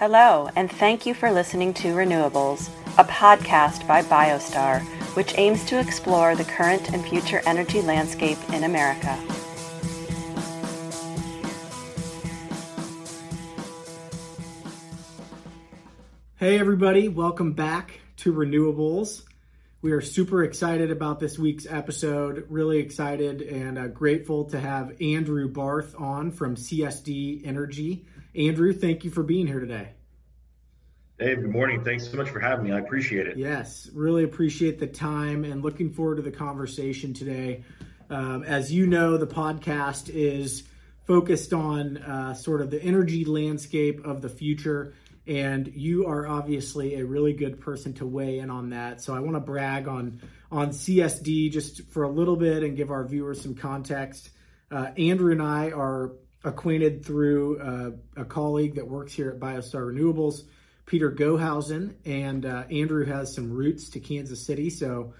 Hello, and thank you for listening to Renewables, a podcast by Biostar, which aims to explore the current and future energy landscape in America. Hey, everybody, welcome back to Renewables. We are super excited about this week's episode. Really excited and uh, grateful to have Andrew Barth on from CSD Energy. Andrew, thank you for being here today. Dave, good morning. Thanks so much for having me. I appreciate it. Yes, really appreciate the time and looking forward to the conversation today. Um, as you know, the podcast is focused on uh, sort of the energy landscape of the future, and you are obviously a really good person to weigh in on that. So I want to brag on on CSD just for a little bit and give our viewers some context. Uh, Andrew and I are acquainted through uh, a colleague that works here at Biostar Renewables, Peter Gohausen, and uh, Andrew has some roots to Kansas City, so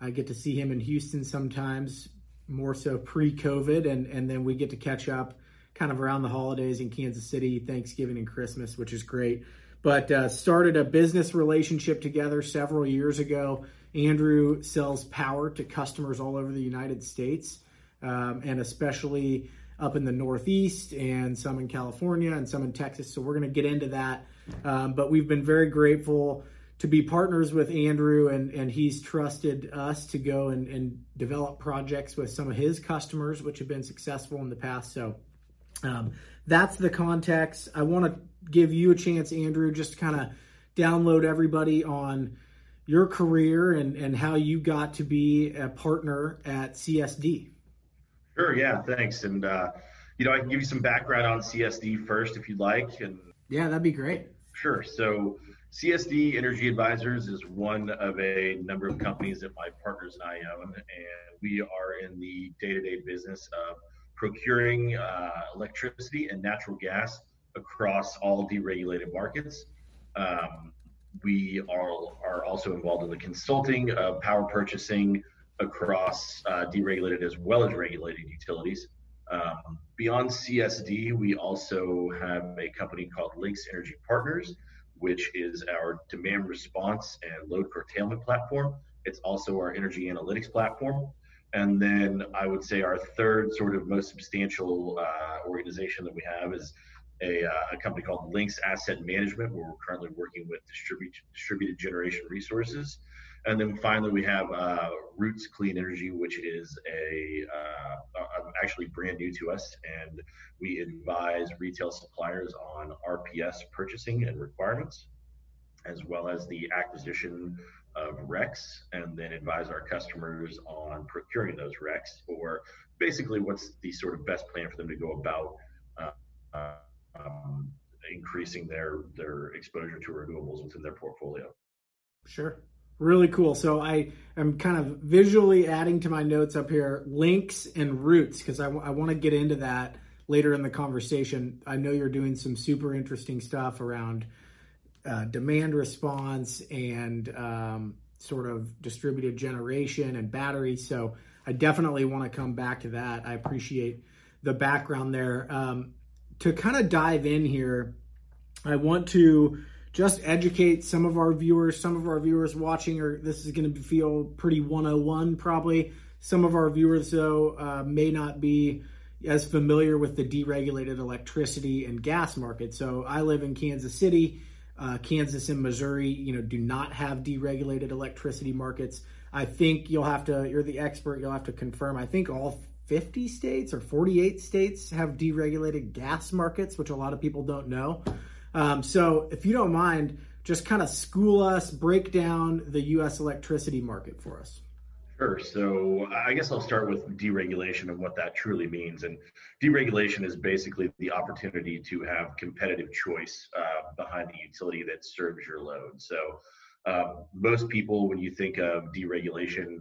I get to see him in Houston sometimes, more so pre-COVID, and and then we get to catch up kind of around the holidays in Kansas City, Thanksgiving and Christmas, which is great. But uh, started a business relationship together several years ago. Andrew sells power to customers all over the United States, um, and especially up in the Northeast and some in California and some in Texas. So we're going to get into that. Um, but we've been very grateful to be partners with Andrew, and, and he's trusted us to go and, and develop projects with some of his customers, which have been successful in the past. So um, that's the context. I want to give you a chance, Andrew, just to kind of download everybody on your career and, and how you got to be a partner at CSD. Sure. Yeah. Thanks. And uh, you know, I can give you some background on CSD first, if you'd like. And yeah, that'd be great. Sure. So CSD Energy Advisors is one of a number of companies that my partners and I own, and we are in the day-to-day business of procuring uh, electricity and natural gas across all deregulated markets. Um, we are, are also involved in the consulting of power purchasing across uh, deregulated as well as regulated utilities. Um, beyond CSD, we also have a company called Lynx Energy Partners, which is our demand response and load curtailment platform. It's also our energy analytics platform. And then I would say our third sort of most substantial uh, organization that we have is a, uh, a, company called Lynx Asset Management, where we're currently working with distribute, distributed generation resources. And then finally, we have uh, Roots Clean Energy, which is a uh, actually brand new to us, and we advise retail suppliers on RPS purchasing and requirements, as well as the acquisition of RECs, and then advise our customers on procuring those RECs, or basically what's the sort of best plan for them to go about uh, um, increasing their their exposure to renewables within their portfolio. Sure. Really cool. So I am kind of visually adding to my notes up here links and roots because I, w- I want to get into that later in the conversation. I know you're doing some super interesting stuff around uh, demand response and um, sort of distributed generation and batteries. So I definitely want to come back to that. I appreciate the background there. Um, to kind of dive in here, I want to just educate some of our viewers. Some of our viewers watching, or this is going to feel pretty 101 probably. Some of our viewers, though, uh, may not be as familiar with the deregulated electricity and gas market. So I live in Kansas City. Uh, Kansas and Missouri, you know, do not have deregulated electricity markets. I think you'll have to, you're the expert, you'll have to confirm. I think all 50 states or 48 states have deregulated gas markets, which a lot of people don't know. Um, so, if you don't mind, just kind of school us, break down the U.S. electricity market for us. Sure. So I guess I'll start with deregulation and what that truly means. And deregulation is basically the opportunity to have competitive choice uh, behind the utility that serves your load. So uh, most people, when you think of deregulation,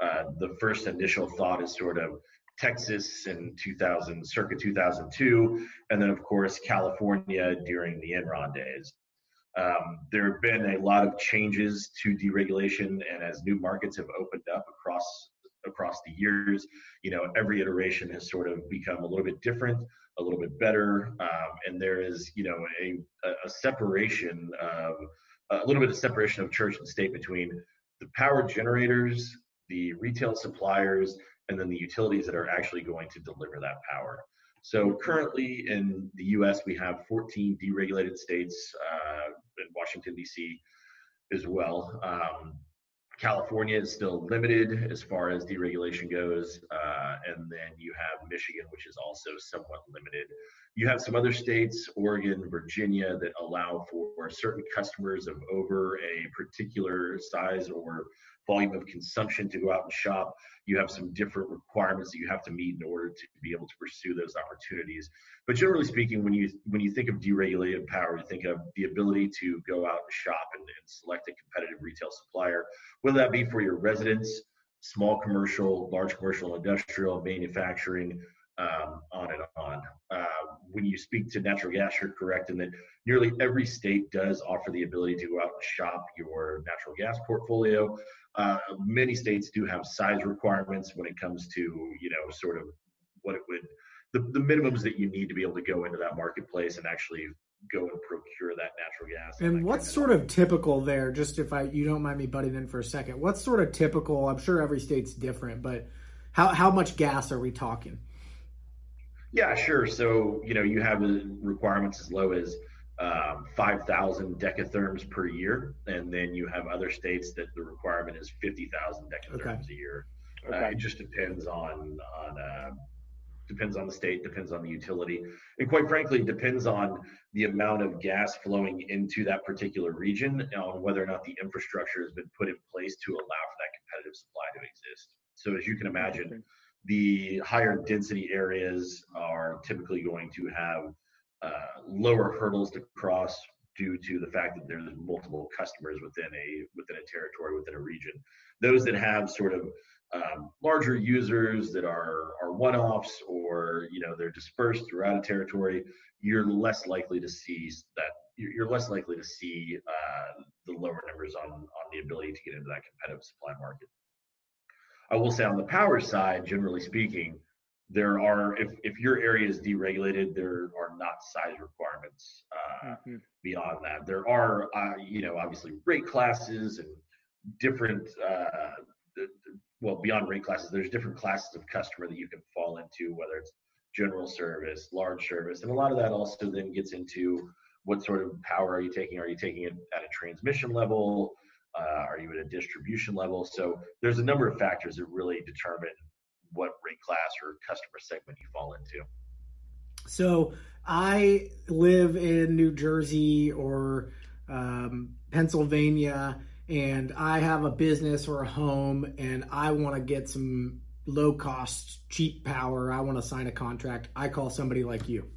uh, the first initial thought is sort of Texas in 2000, circa 2002, and then of course California during the Enron days. Um, there have been a lot of changes to deregulation, and as new markets have opened up across across the years, you know, every iteration has sort of become a little bit different, a little bit better. Um, and there is, you know, a, a separation of a little bit of separation of church and state between the power generators, the retail suppliers, and then the utilities that are actually going to deliver that power. So currently in the U.S., we have 14 deregulated states, uh, in Washington D.C. as well. Um, California is still limited as far as deregulation goes, uh, and then you have Michigan, which is also somewhat limited. You have some other states, Oregon, Virginia, that allow for certain customers of over a particular size or volume of consumption to go out and shop. You have some different requirements that you have to meet in order to be able to pursue those opportunities. But generally speaking, when you when you think of deregulated power, you think of the ability to go out and shop and, and select a competitive retail supplier, whether that be for your residents, small commercial, large commercial, industrial, manufacturing, um, on and on. Uh, when you speak to natural gas, you're correct in that nearly every state does offer the ability to go out and shop your natural gas portfolio. Uh, many states do have size requirements when it comes to, you know, sort of what it would, the, the minimums that you need to be able to go into that marketplace and actually go and procure that natural gas. And what's kind sort of typical there? Just if I you don't mind me butting in for a second, what's sort of typical? I'm sure every state's different, but how how much gas are we talking? Yeah, sure. So you know you have requirements as low as um, 5,000 decatherms per year, and then you have other states that the requirement is 50,000 decatherms okay. a year. Uh, okay. Uh, it just depends on on uh, depends on the state, depends on the utility, and quite frankly, depends on the amount of gas flowing into that particular region, on whether or not the infrastructure has been put in place to allow for that competitive supply to exist. So, as you can imagine, the higher density areas are typically going to have uh, lower hurdles to cross due to the fact that there's multiple customers within a within a territory within a region. Those that have sort of um, larger users that are are one-offs or you know they're dispersed throughout a territory, you're less likely to see that you're less likely to see uh, the lower numbers on on the ability to get into that competitive supply market. I will say on the power side, generally speaking, there are if, if your area is deregulated there are not size requirements uh, mm-hmm. beyond that. There are uh, you know obviously rate classes and different uh, well beyond rate classes there's different classes of customer that you can fall into whether it's general service large service and a lot of that also then gets into what sort of power are you taking? Are you taking it at a transmission level? Uh, are you at a distribution level? So there's a number of factors that really determine what rate class or customer segment you fall into. So I live in New Jersey or um, Pennsylvania, and I have a business or a home, and I want to get some low cost, cheap power. I want to sign a contract. I call somebody like you.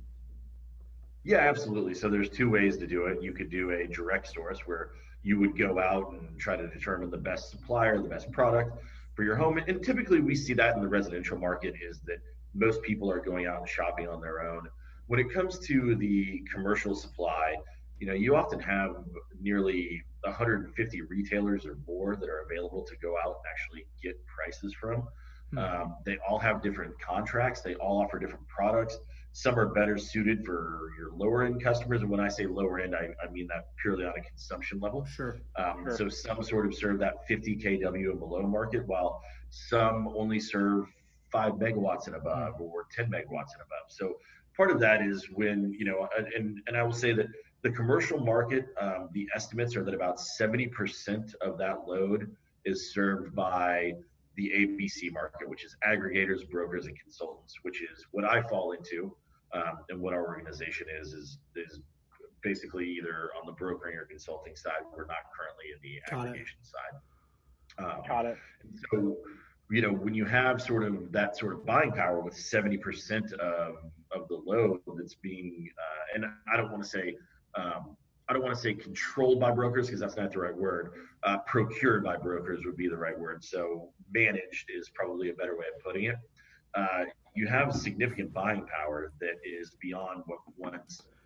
Yeah, absolutely. So there's two ways to do it. You could do a direct source where you would go out and try to determine the best supplier, the best product for your home. And typically we see that in the residential market is that most people are going out and shopping on their own. When it comes to the commercial supply, you know, you often have nearly 150 retailers or more that are available to go out and actually get prices from. Hmm. Um, they all have different contracts. They all offer different products. Some are better suited for your lower end customers. And when I say lower end, I, I mean that purely on a consumption level. Sure. Um, sure. So some sort of serve that 50 kW and below market, while some only serve five megawatts and above mm. or 10 megawatts and above. So part of that is when, you know, and, and I will say that the commercial market, um, the estimates are that about 70% of that load is served by the ABC market, which is aggregators, brokers, and consultants, which is what I fall into, um, and what our organization is is is basically either on the brokering or consulting side. We're not currently in the Got aggregation it. side. Um, Got it. So, you know, when you have sort of that sort of buying power with seventy percent of of the load that's being, uh, and I don't want to say um, I don't want to say controlled by brokers because that's not the right word. Uh, procured by brokers would be the right word. So managed is probably a better way of putting it. Uh, you have significant buying power that is beyond what one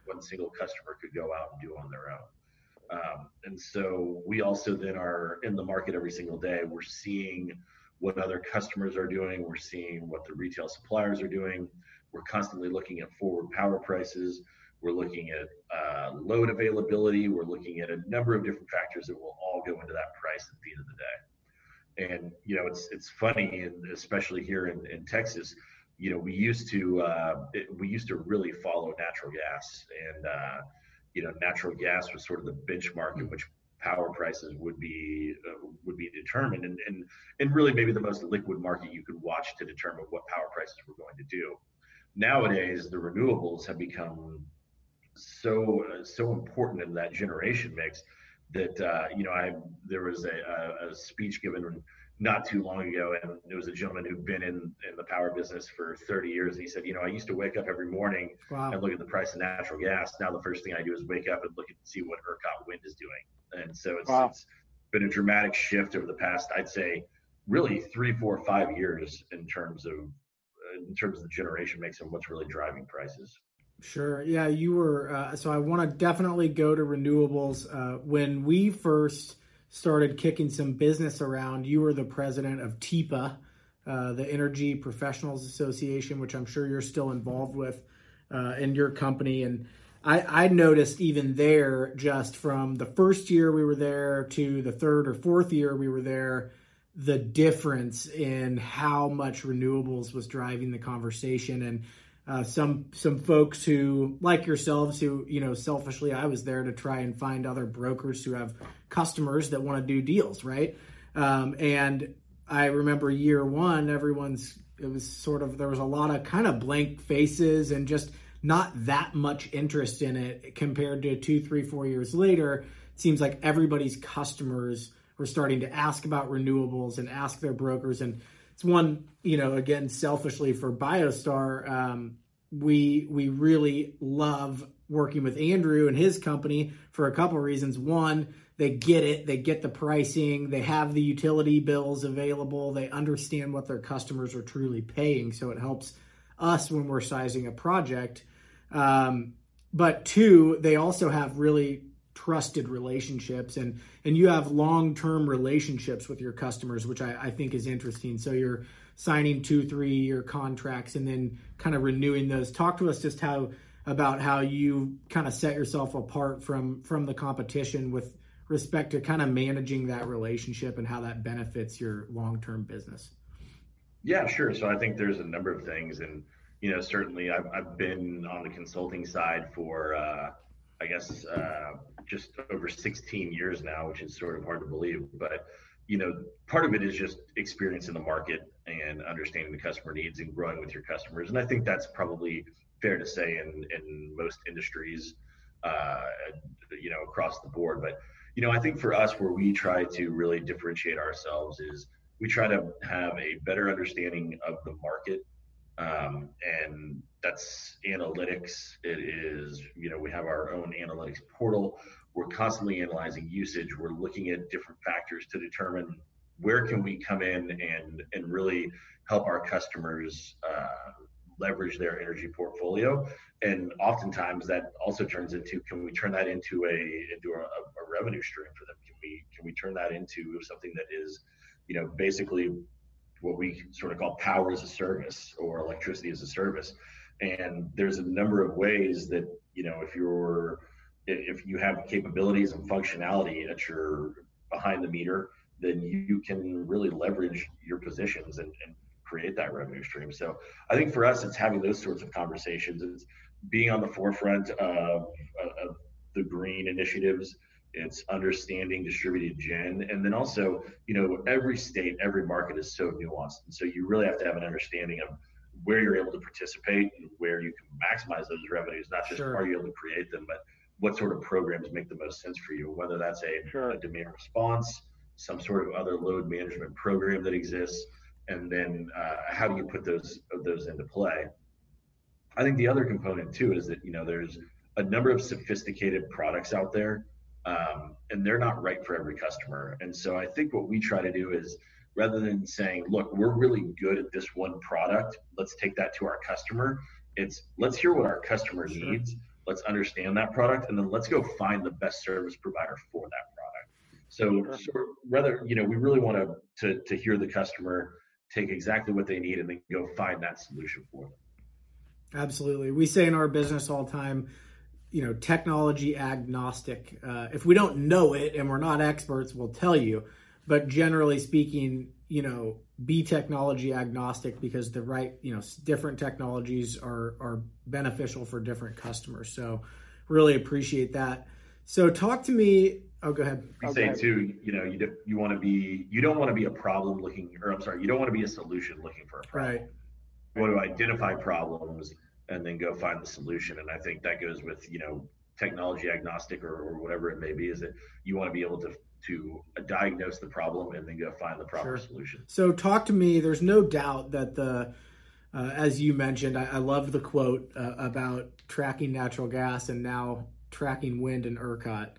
one single customer could go out and do on their own. Um, and so we also then are in the market every single day. We're seeing what other customers are doing. We're seeing what the retail suppliers are doing we're constantly looking at forward power prices. We're looking at uh, load availability. We're looking at a number of different factors that will all go into that price at the end of the day. And you know, it's it's funny, and especially here in, in Texas, you know, we used to uh, it, we used to really follow natural gas, and uh, you know, natural gas was sort of the benchmark in which power prices would be uh, would be determined, and, and and really maybe the most liquid market you could watch to determine what power prices were going to do. Nowadays, the renewables have become so uh, so important in that generation mix that uh, you know I there was a, a, speech given not too long ago, and it was a gentleman who'd been in in the power business for 30 years. And he said, you know, I used to wake up every morning wow. and look at the price of natural gas. Now the first thing I do is wake up and look and see what ERCOT wind is doing. And so it's, wow. it's been a dramatic shift over the past, I'd say, really three, four, five years in terms of in terms of the generation mix and what's really driving prices. Sure. Yeah, you were. Uh, so I want to definitely go to renewables. Uh, when we first started kicking some business around, you were the president of TEPA, uh, the Energy Professionals Association, which I'm sure you're still involved with uh, in your company. And I, I noticed even there, just from the first year we were there to the third or fourth year we were there, the difference in how much renewables was driving the conversation and uh, some some folks who like yourselves who you know selfishly I was there to try and find other brokers who have customers that want to do deals right? Um, and I remember year one everyone's it was sort of there was a lot of kind of blank faces and just not that much interest in it compared to two three four years later. It seems like everybody's customers were starting to ask about renewables and ask their brokers and it's one you know again selfishly for biostar um, we we really love working with andrew and his company for a couple of reasons. One they get it they get the pricing they have the utility bills available they understand what their customers are truly paying so it helps us when we're sizing a project. Um, but two they also have really trusted relationships and and you have long-term relationships with your customers which I, I think is interesting. So you're signing two three year contracts and then kind of renewing those. Talk to us just how about how you kind of set yourself apart from from the competition with respect to kind of managing that relationship and how that benefits your long-term business. Yeah sure. So i think there's a number of things and you know certainly i've, I've been on the consulting side for uh, I guess uh, just over 16 years now, which is sort of hard to believe. But you know, part of it is just experience in the market and understanding the customer needs and growing with your customers. And I think that's probably fair to say in in most industries, uh, you know, across the board. But you know, I think for us, where we try to really differentiate ourselves is we try to have a better understanding of the market um, and that's analytics. It is, you know, we have our own analytics portal. We're constantly analyzing usage. We're looking at different factors to determine where can we come in and and really help our customers uh, leverage their energy portfolio. And oftentimes that also turns into can we turn that into a into a, a revenue stream for them? Can we can we turn that into something that is, you know, basically what we sort of call power as a service or electricity as a service. And there's a number of ways that, you know, if you're, if you have capabilities and functionality at your behind the meter, then you can really leverage your positions and, and create that revenue stream. So I think for us, it's having those sorts of conversations. It's being on the forefront of, of the green initiatives it's understanding distributed gen and then also you know every state every market is so nuanced and so you really have to have an understanding of where you're able to participate and where you can maximize those revenues not just sure. are you able to create them but what sort of programs make the most sense for you whether that's a, sure. a demand response some sort of other load management program that exists and then uh, how do you put those those into play i think the other component too is that you know there's a number of sophisticated products out there um, and they're not right for every customer. And so I think what we try to do is rather than saying, look, we're really good at this one product, let's take that to our customer. It's let's hear what our customer sure. needs, let's understand that product, and then let's go find the best service provider for that product. So, sure. so rather, you know, we really want to, to to hear the customer, take exactly what they need, and then go find that solution for them. Absolutely. We say in our business all the time, you know, technology agnostic. Uh, if we don't know it and we're not experts, we'll tell you. But generally speaking, you know, be technology agnostic because the right, you know, different technologies are are beneficial for different customers. So, really appreciate that. So, talk to me. Oh, go ahead. We say too, you know, you do, you want to be, you don't want to be a problem looking, or I'm sorry, you don't want to be a solution looking for a problem. Right. You want to identify problems and then go find the solution. And I think that goes with, you know, technology agnostic or, or whatever it may be, is that you want to be able to to diagnose the problem and then go find the proper sure. solution. So talk to me. There's no doubt that the uh, as you mentioned, I, I love the quote uh, about tracking natural gas and now tracking wind and ERCOT.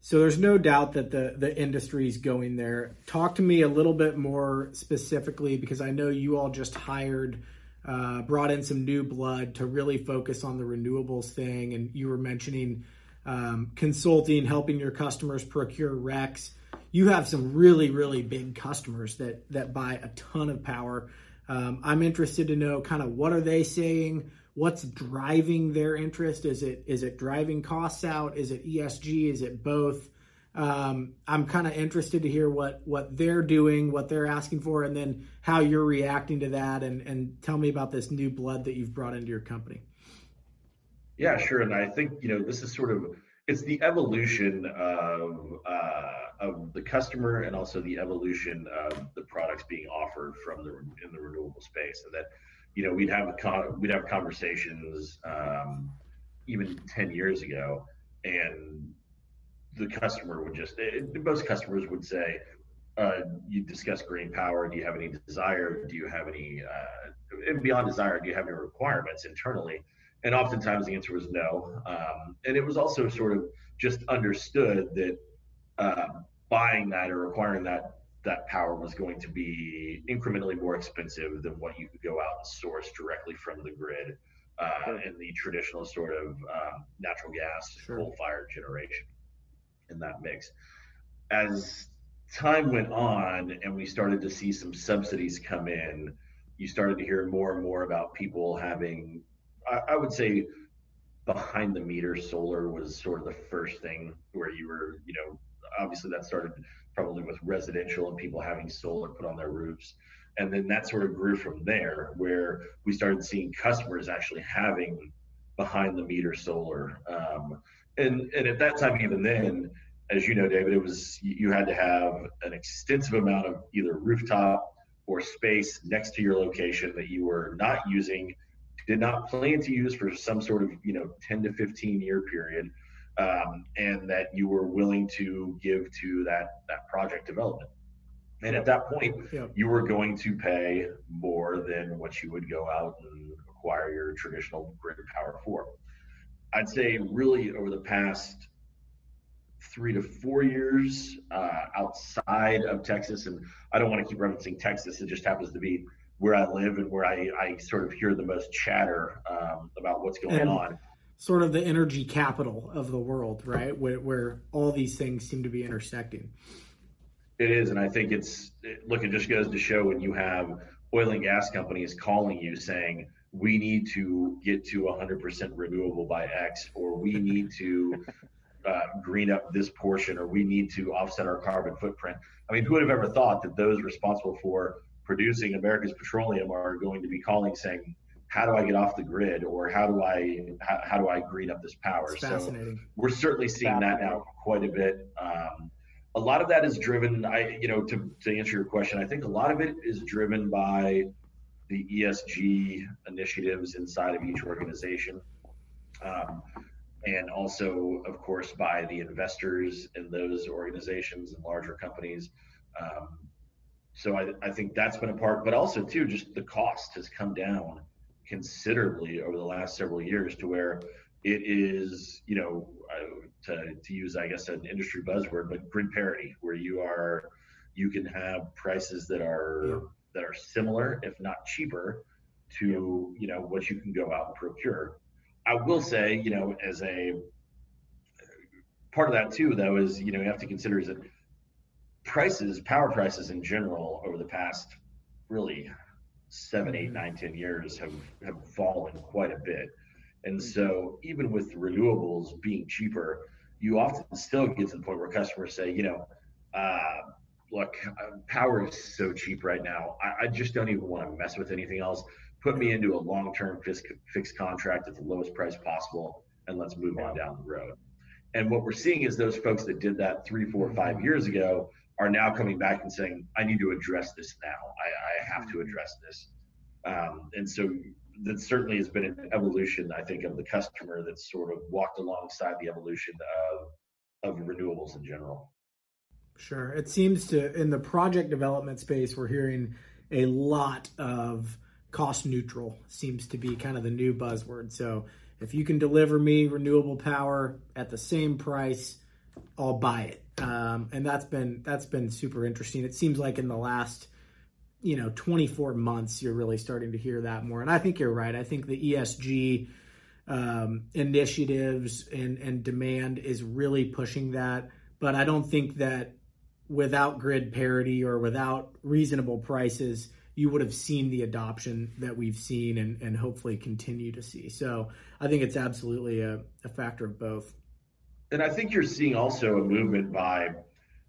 So there's no doubt that the the industry is going there. Talk to me a little bit more specifically because I know you all just hired uh, brought in some new blood to really focus on the renewables thing. And you were mentioning um, consulting, helping your customers procure RECs. You have some really, really big customers that that buy a ton of power. Um, I'm interested to know kind of what are they saying? What's driving their interest? Is it is it driving costs out? Is it ESG? Is it both? Um, I'm kind of interested to hear what what they're doing, what they're asking for, and then how you're reacting to that. And and tell me about this new blood that you've brought into your company. Yeah, sure. And I think you know this is sort of it's the evolution of uh, of the customer and also the evolution of the products being offered from the in the renewable space, and that you know we'd have we'd have conversations um, even ten years ago, and the customer would just it, eh, most customers would say uh, you discuss green power do you have any desire do you have any uh, beyond desire do you have any requirements internally and oftentimes the answer was no um, and it was also sort of just understood that uh, buying that or acquiring that that power was going to be incrementally more expensive than what you could go out and source directly from the grid uh, in the traditional sort of um, natural gas sure. coal fired generation in that mix. As time went on and we started to see some subsidies come in, you started to hear more and more about people having, I, I would say, behind the meter solar was sort of the first thing where you were, you know, obviously that started probably with residential and people having solar put on their roofs. And then that sort of grew from there, where we started seeing customers actually having behind the meter solar. Um, and and at that time, even then, as you know, David, it was you had to have an extensive amount of either rooftop or space next to your location that you were not using, did not plan to use for some sort of you know 10 to 15 year period, um, and that you were willing to give to that that project development. And at that point, yeah. you were going to pay more than what you would go out and acquire your traditional grid power for. I'd say really over the past three to four years uh, outside of Texas, and I don't want to keep referencing Texas. It just happens to be where I live and where I, I sort of hear the most chatter um, about what's going and on. Sort of the energy capital of the world, right? Where, where all these things seem to be intersecting. It is, and I think it's look. It just goes to show when you have oil and gas companies calling you saying we need to get to 100% renewable by X, or we need to uh, green up this portion, or we need to offset our carbon footprint. I mean, who would have ever thought that those responsible for producing America's petroleum are going to be calling saying, "How do I get off the grid?" or "How do I how, how do I green up this power?" so we're certainly seeing that now quite a bit. Um, a lot of that is driven. I you know to to answer your question, I think a lot of it is driven by the ESG initiatives inside of each organization. Um, and also, of course, by the investors in those organizations and larger companies. Um, so I, I, think that's been a part, but also too, just the cost has come down considerably over the last several years to where it is, you know, to, to use, I guess, an industry buzzword, but grid parity, where you are, you can have prices that are yeah. that are similar, if not cheaper, to you know what you can go out and procure. I will say, you know, as a part of that too, though, is you know you have to consider is that prices, power prices in general, over the past really seven, eight, nine, ten years have have fallen quite a bit. And so even with renewables being cheaper, you often still get to the point where customers say, you know, uh, look, power is so cheap right now. I, I just don't even want to mess with anything else. Put me into a long-term fixed, fixed contract at the lowest price possible, and let's move on down the road. And what we're seeing is those folks that did that three, four, five years ago are now coming back and saying, I need to address this now. I, I have to mm-hmm. address this. Um, and so that certainly has been an evolution, I think, of the customer that's sort of walked alongside the evolution of, of renewables in general. Sure. It seems to, in the project development space, we're hearing a lot of cost neutral seems to be kind of the new buzzword. So if you can deliver me renewable power at the same price, I'll buy it. Um, and that's been that's been super interesting. It seems like in the last you know 24 months you're really starting to hear that more. And I think you're right. I think the ESG um, initiatives and and demand is really pushing that. But I don't think that without grid parity or without reasonable prices, you would have seen the adoption that we've seen and, and hopefully continue to see. So I think it's absolutely a, a factor of both. And I think you're seeing also a movement by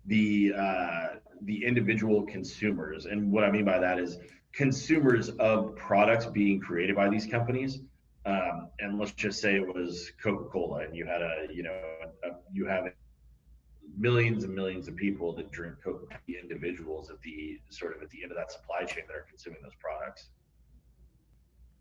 the uh, the individual consumers. And what I mean by that is consumers of products being created by these companies. Um, and let's just say it was Coca-Cola, and you had a you know a, you have millions and millions of people that drink Coke, individuals at the sort of at the end of that supply chain that are consuming those products.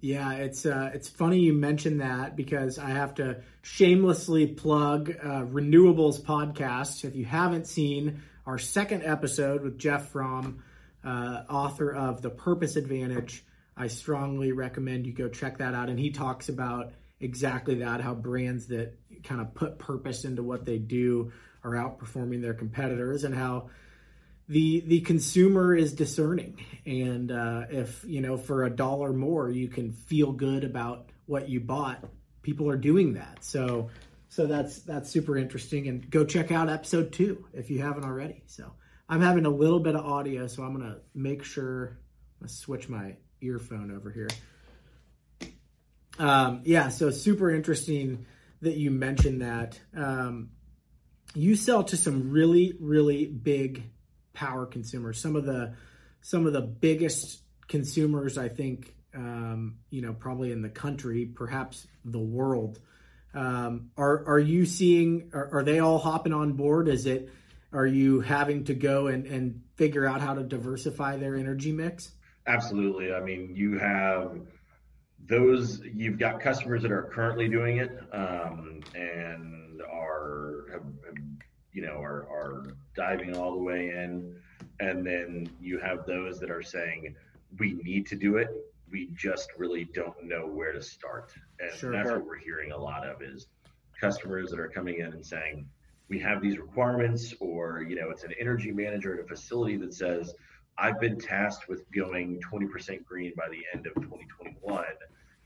Yeah, it's uh, it's funny you mentioned that because I have to shamelessly plug uh, Renewables podcast. If you haven't seen our second episode with Jeff Fromm, uh, author of The Purpose Advantage, I strongly recommend you go check that out. And he talks about exactly that how brands that kind of put purpose into what they do are outperforming their competitors and how the the consumer is discerning. And uh, if you know for a dollar more you can feel good about what you bought people are doing that. So so that's that's super interesting. And go check out episode two if you haven't already. So i'm having a little bit of audio so i'm gonna make sure i'm gonna switch my earphone over here. Um, yeah so super interesting that you mentioned that. Um, you sell to some really really big power consumers. Some of the some of the biggest consumers i think um, you know probably in the country perhaps the world um, are are you seeing are, are, they all hopping on board? Is it are you having to go and, and figure out how to diversify their energy mix? Absolutely. I mean you have those you've got customers that are currently doing it um, and you know are, are diving all the way in. And then you have those that are saying we need to do it. We just really don't know where to start. And sure. that's what we're hearing a lot of is customers that are coming in and saying we have these requirements or you know it's an energy manager at a facility that says i've been tasked with going 20% green by the end of 2021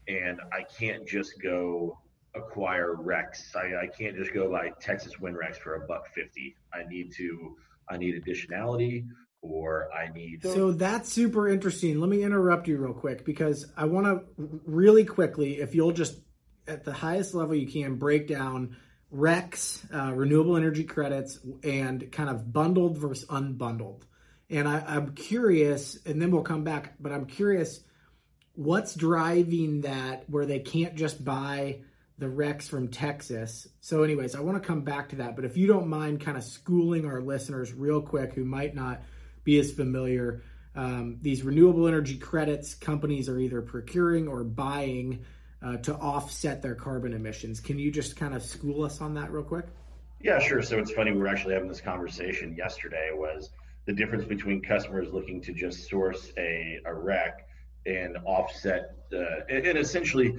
and I can't just go acquire RECs. I, I can't just go buy Texas wind RECs for a buck fifty. I need to I need additionality or I need So that's super interesting. Let me interrupt you real quick because I want to really quickly if you'll just at the highest level you can break down RECs, uh, renewable energy credits, and kind of bundled versus unbundled. And I, I'm curious, and then we'll come back, but I'm curious what's driving that where they can't just buy the RECs from Texas. So, anyways, I want to come back to that. But if you don't mind kind of schooling our listeners real quick who might not be as familiar, um, these renewable energy credits companies are either procuring or buying uh, to offset their carbon emissions. Can you just kind of school us on that real quick? Yeah, sure. So it's funny we were actually having this conversation yesterday. Was the difference between customers looking to just source a, a REC and offset uh, and, and, essentially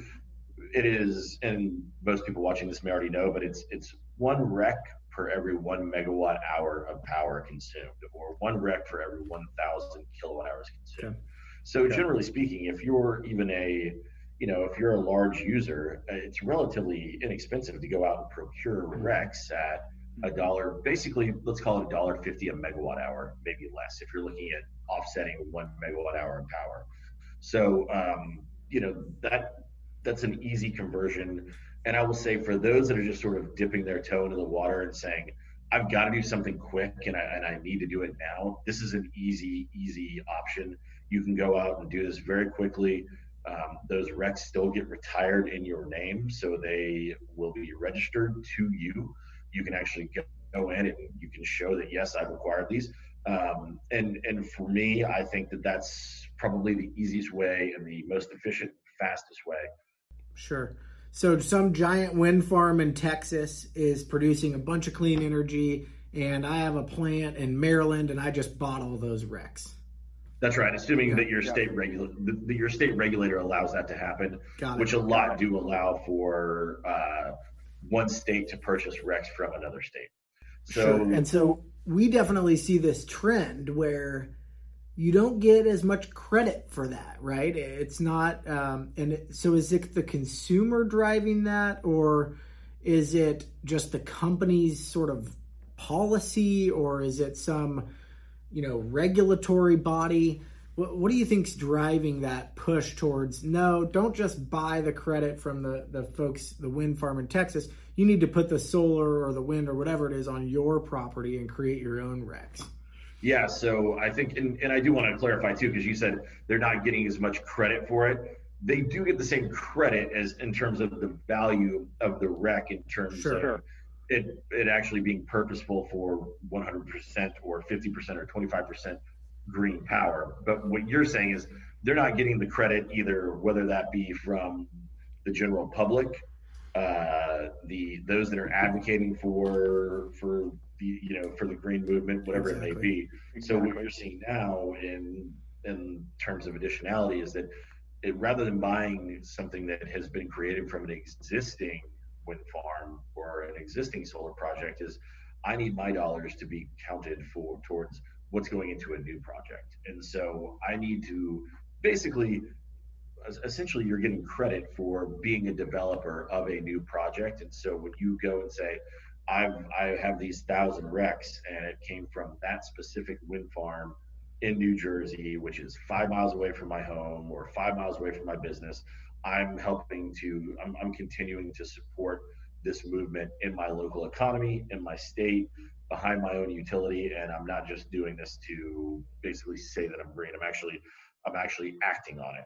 it is and most people watching this may already know but it's it's one rec per every one megawatt hour of power consumed or one rec for every 1000 kilowatt hours consumed. So generally speaking if you're even a you know if you're a large user uh, it's relatively inexpensive to go out and procure mm-hmm. recs at a dollar basically let's call it a dollar 50 a megawatt hour maybe less if you're looking at offsetting one megawatt hour of power. So um, you know that that's an easy conversion. And I will say for those that are just sort of dipping their toe into the water and saying, I've got to do something quick and I, and I need to do it now. This is an easy, easy option. You can go out and do this very quickly. Um, those RECs still get retired in your name, so they will be registered to you. You can actually go in and you can show that yes, I've acquired these. Um, and and for me, I think that that's probably the easiest way and the most efficient, fastest way. Sure. So some giant wind farm in Texas is producing a bunch of clean energy, and I have a plant in Maryland, and I just bought all those RECs. That's right. Assuming yeah, that your yeah. state regulator, that your state regulator allows that to happen, which a lot do allow for uh, one state to purchase RECs from another state. So, sure. and so we definitely see this trend where you don't get as much credit for that, right? It's not, um, and so is it the consumer driving that, or is it just the company's sort of policy, or is it some you know regulatory body? What, what do you think's driving that push towards no don't just buy the credit from the the folks the wind farm in texas. You need to put the solar or the wind or whatever it is on your property and create your own RECs yeah so i think and, and i do want to clarify too because you said they're not getting as much credit for it they do get the same credit as in terms of the value of the REC, in terms sure. of it it actually being purposeful for 100% or 50% or 25% green power. But what you're saying is they're not getting the credit either, whether that be from the general public, uh, the those that are advocating for for you know for the green movement, whatever exactly. it may be. Exactly. So what you're seeing now in in terms of additionality is that it, rather than buying something that has been created from an existing wind farm or an existing solar project is I need my dollars to be counted for towards what's going into a new project. And so I need to basically essentially you're getting credit for being a developer of a new project. And so when you go and say, I've I have these thousand RECs, and it came from that specific wind farm in New Jersey, which is five miles away from my home or five miles away from my business. I'm helping to, I'm, I'm continuing to support this movement in my local economy, in my state, behind my own utility, and I'm not just doing this to basically say that I'm green. I'm actually, I'm actually acting on it.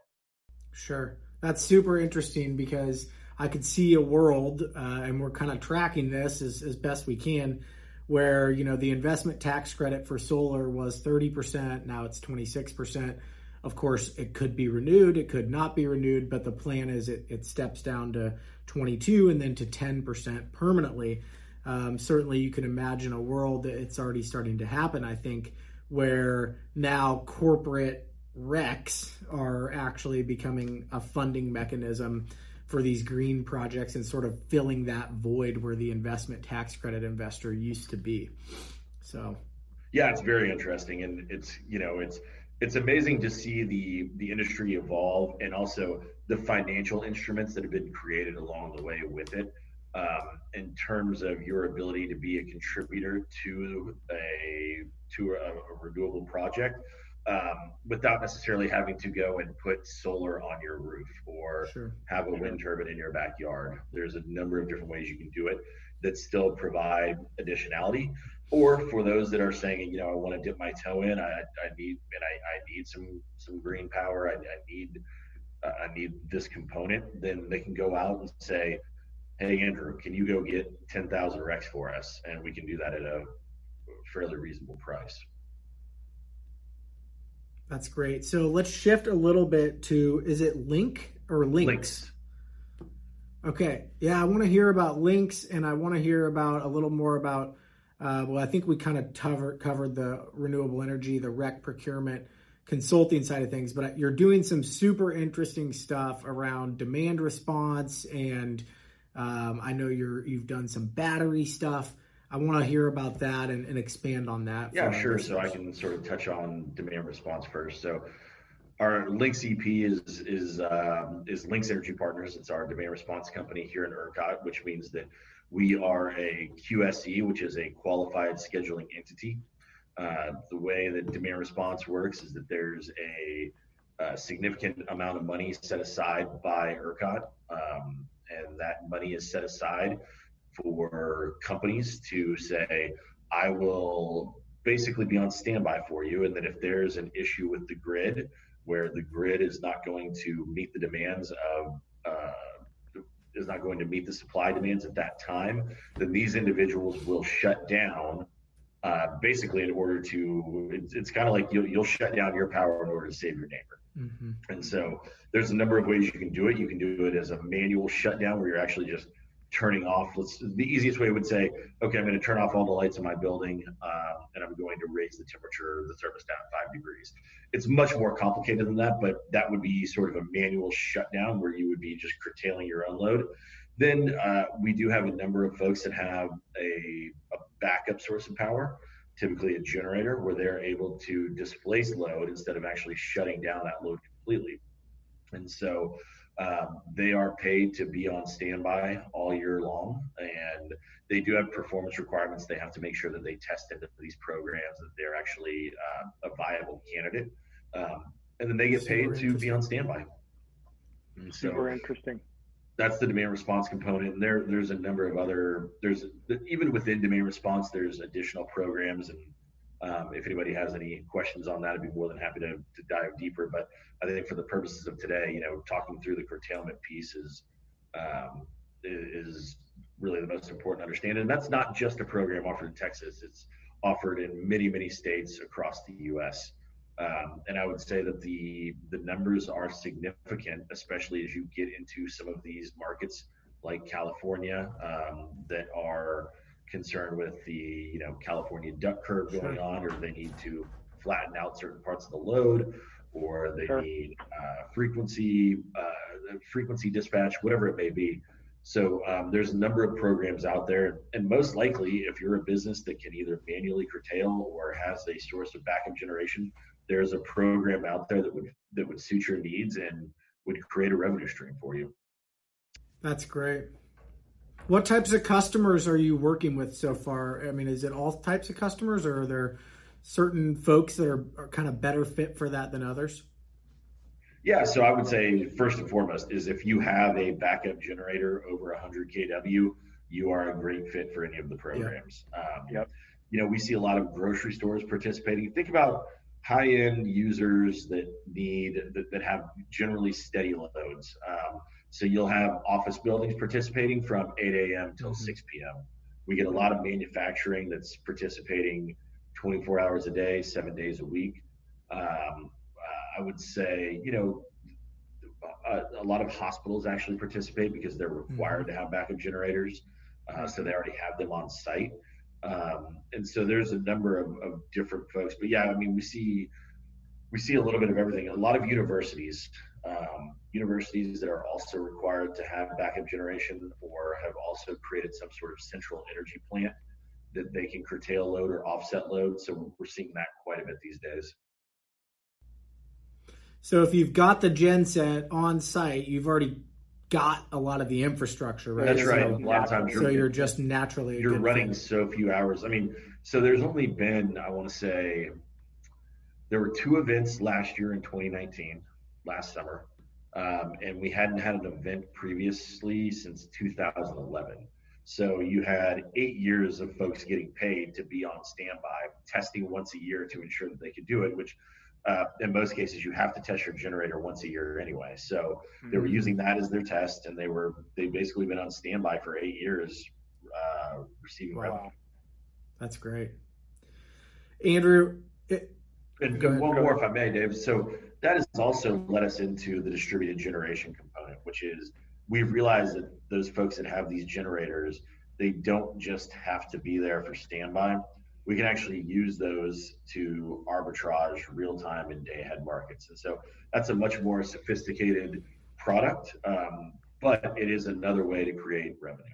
Sure, that's super interesting because I could see a world, uh, and we're kind of tracking this as, as best we can, where you know the investment tax credit for solar was 30%, now it's 26%. Of course, it could be renewed, it could not be renewed, but the plan is it, it steps down to 22 and then to 10% permanently. Um, certainly, you can imagine a world that it's already starting to happen, I think, where now corporate RECs are actually becoming a funding mechanism for these green projects and sort of filling that void where the investment tax credit investor used to be. So, yeah, it's very interesting. And it's, you know, it's, it's amazing to see the the industry evolve and also the financial instruments that have been created along the way with it um, in terms of your ability to be a contributor to a to a, a renewable project um, without necessarily having to go and put solar on your roof or sure. have a wind turbine in your backyard. There's a number of different ways you can do it that still provide additionality or for those that are saying, you know, I want to dip my toe in, I, I need and I, I need some some green power, I, I need uh, I need this component, then they can go out and say, hey Andrew, can you go get ten thousand RECs for us, and we can do that at a fairly reasonable price. That's great. So let's shift a little bit to is it link or links? links. Okay. Yeah, I want to hear about links and I want to hear about a little more about uh, well, I think we kind of cover, covered the renewable energy, the REC procurement, consulting side of things, but you're doing some super interesting stuff around demand response, and um, I know you're you've done some battery stuff. I want to hear about that and, and expand on that. Yeah, sure. So I can sort of touch on demand response first. So our Lynx EP is is um, is Lynx Energy Partners. It's our demand response company here in ERCOT, which means that we are a QSE, which is a qualified scheduling entity. Uh, the way that demand response works is that there's a a significant amount of money set aside by ERCOT, um, and that money is set aside for companies to say, I will basically be on standby for you. And that if there's an issue with the grid where the grid is not going to meet the demands of, uh, is not going to meet the supply demands at that time, then these individuals will shut down uh, basically in order to, it's, it's kind of like you'll, you'll shut down your power in order to save your neighbor. Mm-hmm. And so there's a number of ways you can do it. You can do it as a manual shutdown where you're actually just turning off. Let's the easiest way would say, okay, I'm going to turn off all the lights in my building, uh, and I'm going to raise the temperature of the thermostat five degrees. It's much more complicated than that, but that would be sort of a manual shutdown where you would be just curtailing your own load. Then uh, we do have a number of folks that have a, a backup source of power, typically a generator, where they're able to displace load instead of actually shutting down that load completely. And so um, they are paid to be on standby all year long, and they do have performance requirements. They have to make sure that they test into these programs that they're actually uh, a viable candidate, um, and then they get paid to be on standby. And so, Super interesting. That's the demand response component. And there, there's a number of other. There's even within demand response, there's additional programs and um, if anybody has any questions on that, I'd be more than happy to, to dive deeper. But I think for the purposes of today, you know, talking through the curtailment piece is um, is really the most important to understand. And that's not just a program offered in Texas; it's offered in many, many states across the U.S. Um, and I would say that the the numbers are significant, especially as you get into some of these markets like California um, that are concerned with the you know California duck curve going sure. on, or they need to flatten out certain parts of the load, or they sure. need uh, frequency uh, frequency dispatch, whatever it may be. So um, there's a number of programs out there, and most likely, if you're a business that can either manually curtail or has a source of backup generation, there's a program out there that would that would suit your needs and would create a revenue stream for you. That's great. What types of customers are you working with so far? I mean, is it all types of customers, or are there certain folks that are, are kind of better fit for that than others? Yeah, so I would say first and foremost is if you have a backup generator over 100 kW, you are a great fit for any of the programs. Yep. Um, yep. You know, we see a lot of grocery stores participating. Think about high-end users that need that, that have generally steady loads. Um, so you'll have office buildings participating from 8 a.m. till mm-hmm. 6 p.m. We get a lot of manufacturing that's participating 24 hours a day, seven days a week. Um, I would say, you know, a, a, lot of hospitals actually participate because they're required mm-hmm. to have backup generators. Uh, so they already have them on site. Um, and so there's a number of, of different folks. But yeah, I mean, we see we see a little bit of everything. A lot of universities um, universities that are also required to have backup generation or have also created some sort of central energy plant that they can curtail load or offset load. So we're seeing that quite a bit these days. So if you've got the genset on site, you've already got a lot of the infrastructure, right? That's right. So, a lot of times, you're, so you're just naturally you're running so few hours. I mean, so there's only been I want to say there were two events last year in 2019 last summer, um, and we hadn't had an event previously since 2011. So you had eight years of folks getting paid to be on standby, testing once a year to ensure that they could do it, which uh, in most cases you have to test your generator once a year anyway. So mm-hmm. they were mm-hmm. using that as their test, and they were they basically been on standby for eight years, uh, receiving wow. revenue. That's great, Andrew. It, and one more, if I may, Dave. So that has also led us into the distributed generation component, which is we've realized that those folks that have these generators, they don't just have to be there for standby. We can actually use those to arbitrage real time and day ahead markets. And so that's a much more sophisticated product, um, but it is another way to create revenue.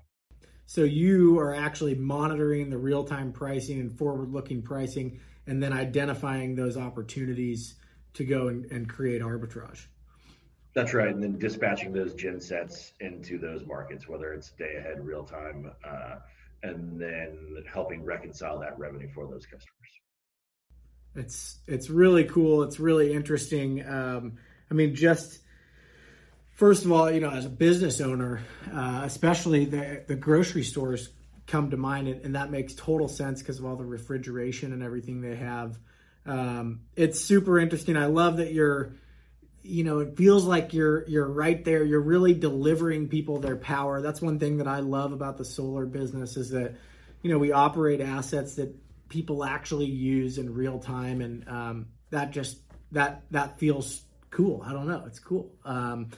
So you are actually monitoring the real time pricing and forward looking pricing and then identifying those opportunities to go and, and create arbitrage. That's right, and then dispatching those gen sets into those markets, whether it's day ahead, real time, uh, and then helping reconcile that revenue for those customers. It's it's really cool. It's really interesting. Um, I mean, just first of all, you know, as a business owner, uh, especially the the grocery stores come to mind, and, and that makes total sense because of all the refrigeration and everything they have. Um, it's super interesting. I love that you're, you know, it feels like you're you're right there. You're really delivering people their power. That's one thing that I love about the solar business is that, you know, we operate assets that people actually use in real time, and um, that just that that feels cool. I don't know, it's cool. Um,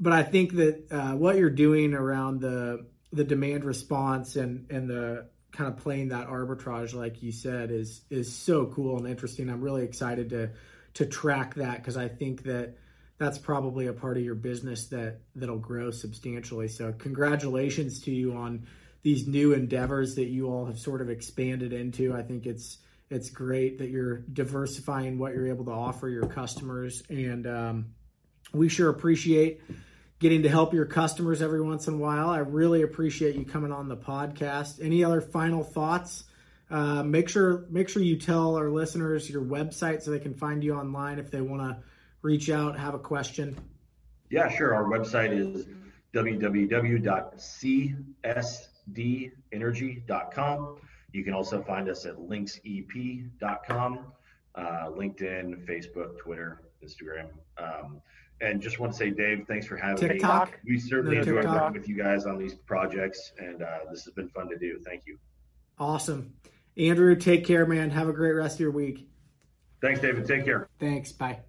but I think that uh, what you're doing around the the demand response and and the kind of playing that arbitrage, like you said, is is so cool and interesting. I'm really excited to to track that because I think that that's probably a part of your business that that'll grow substantially. So congratulations to you on these new endeavors that you all have sort of expanded into. I think it's it's great that you're diversifying what you're able to offer your customers, and um, we sure appreciate getting to help your customers every once in a while. I really appreciate you coming on the podcast. Any other final thoughts? Uh, make sure make sure you tell our listeners your website so they can find you online if they want to reach out, have a question. Yeah, sure. Our website is www.csdenergy.com. You can also find us at lynxep.com, uh, LinkedIn, Facebook, Twitter, Instagram. Um, and just want to say, Dave, thanks for having TikTok. me. We certainly no, enjoy working with you guys on these projects, and uh, this has been fun to do. Thank you. Awesome. Andrew, take care, man. Have a great rest of your week. Thanks, David. Take care. Thanks. Bye.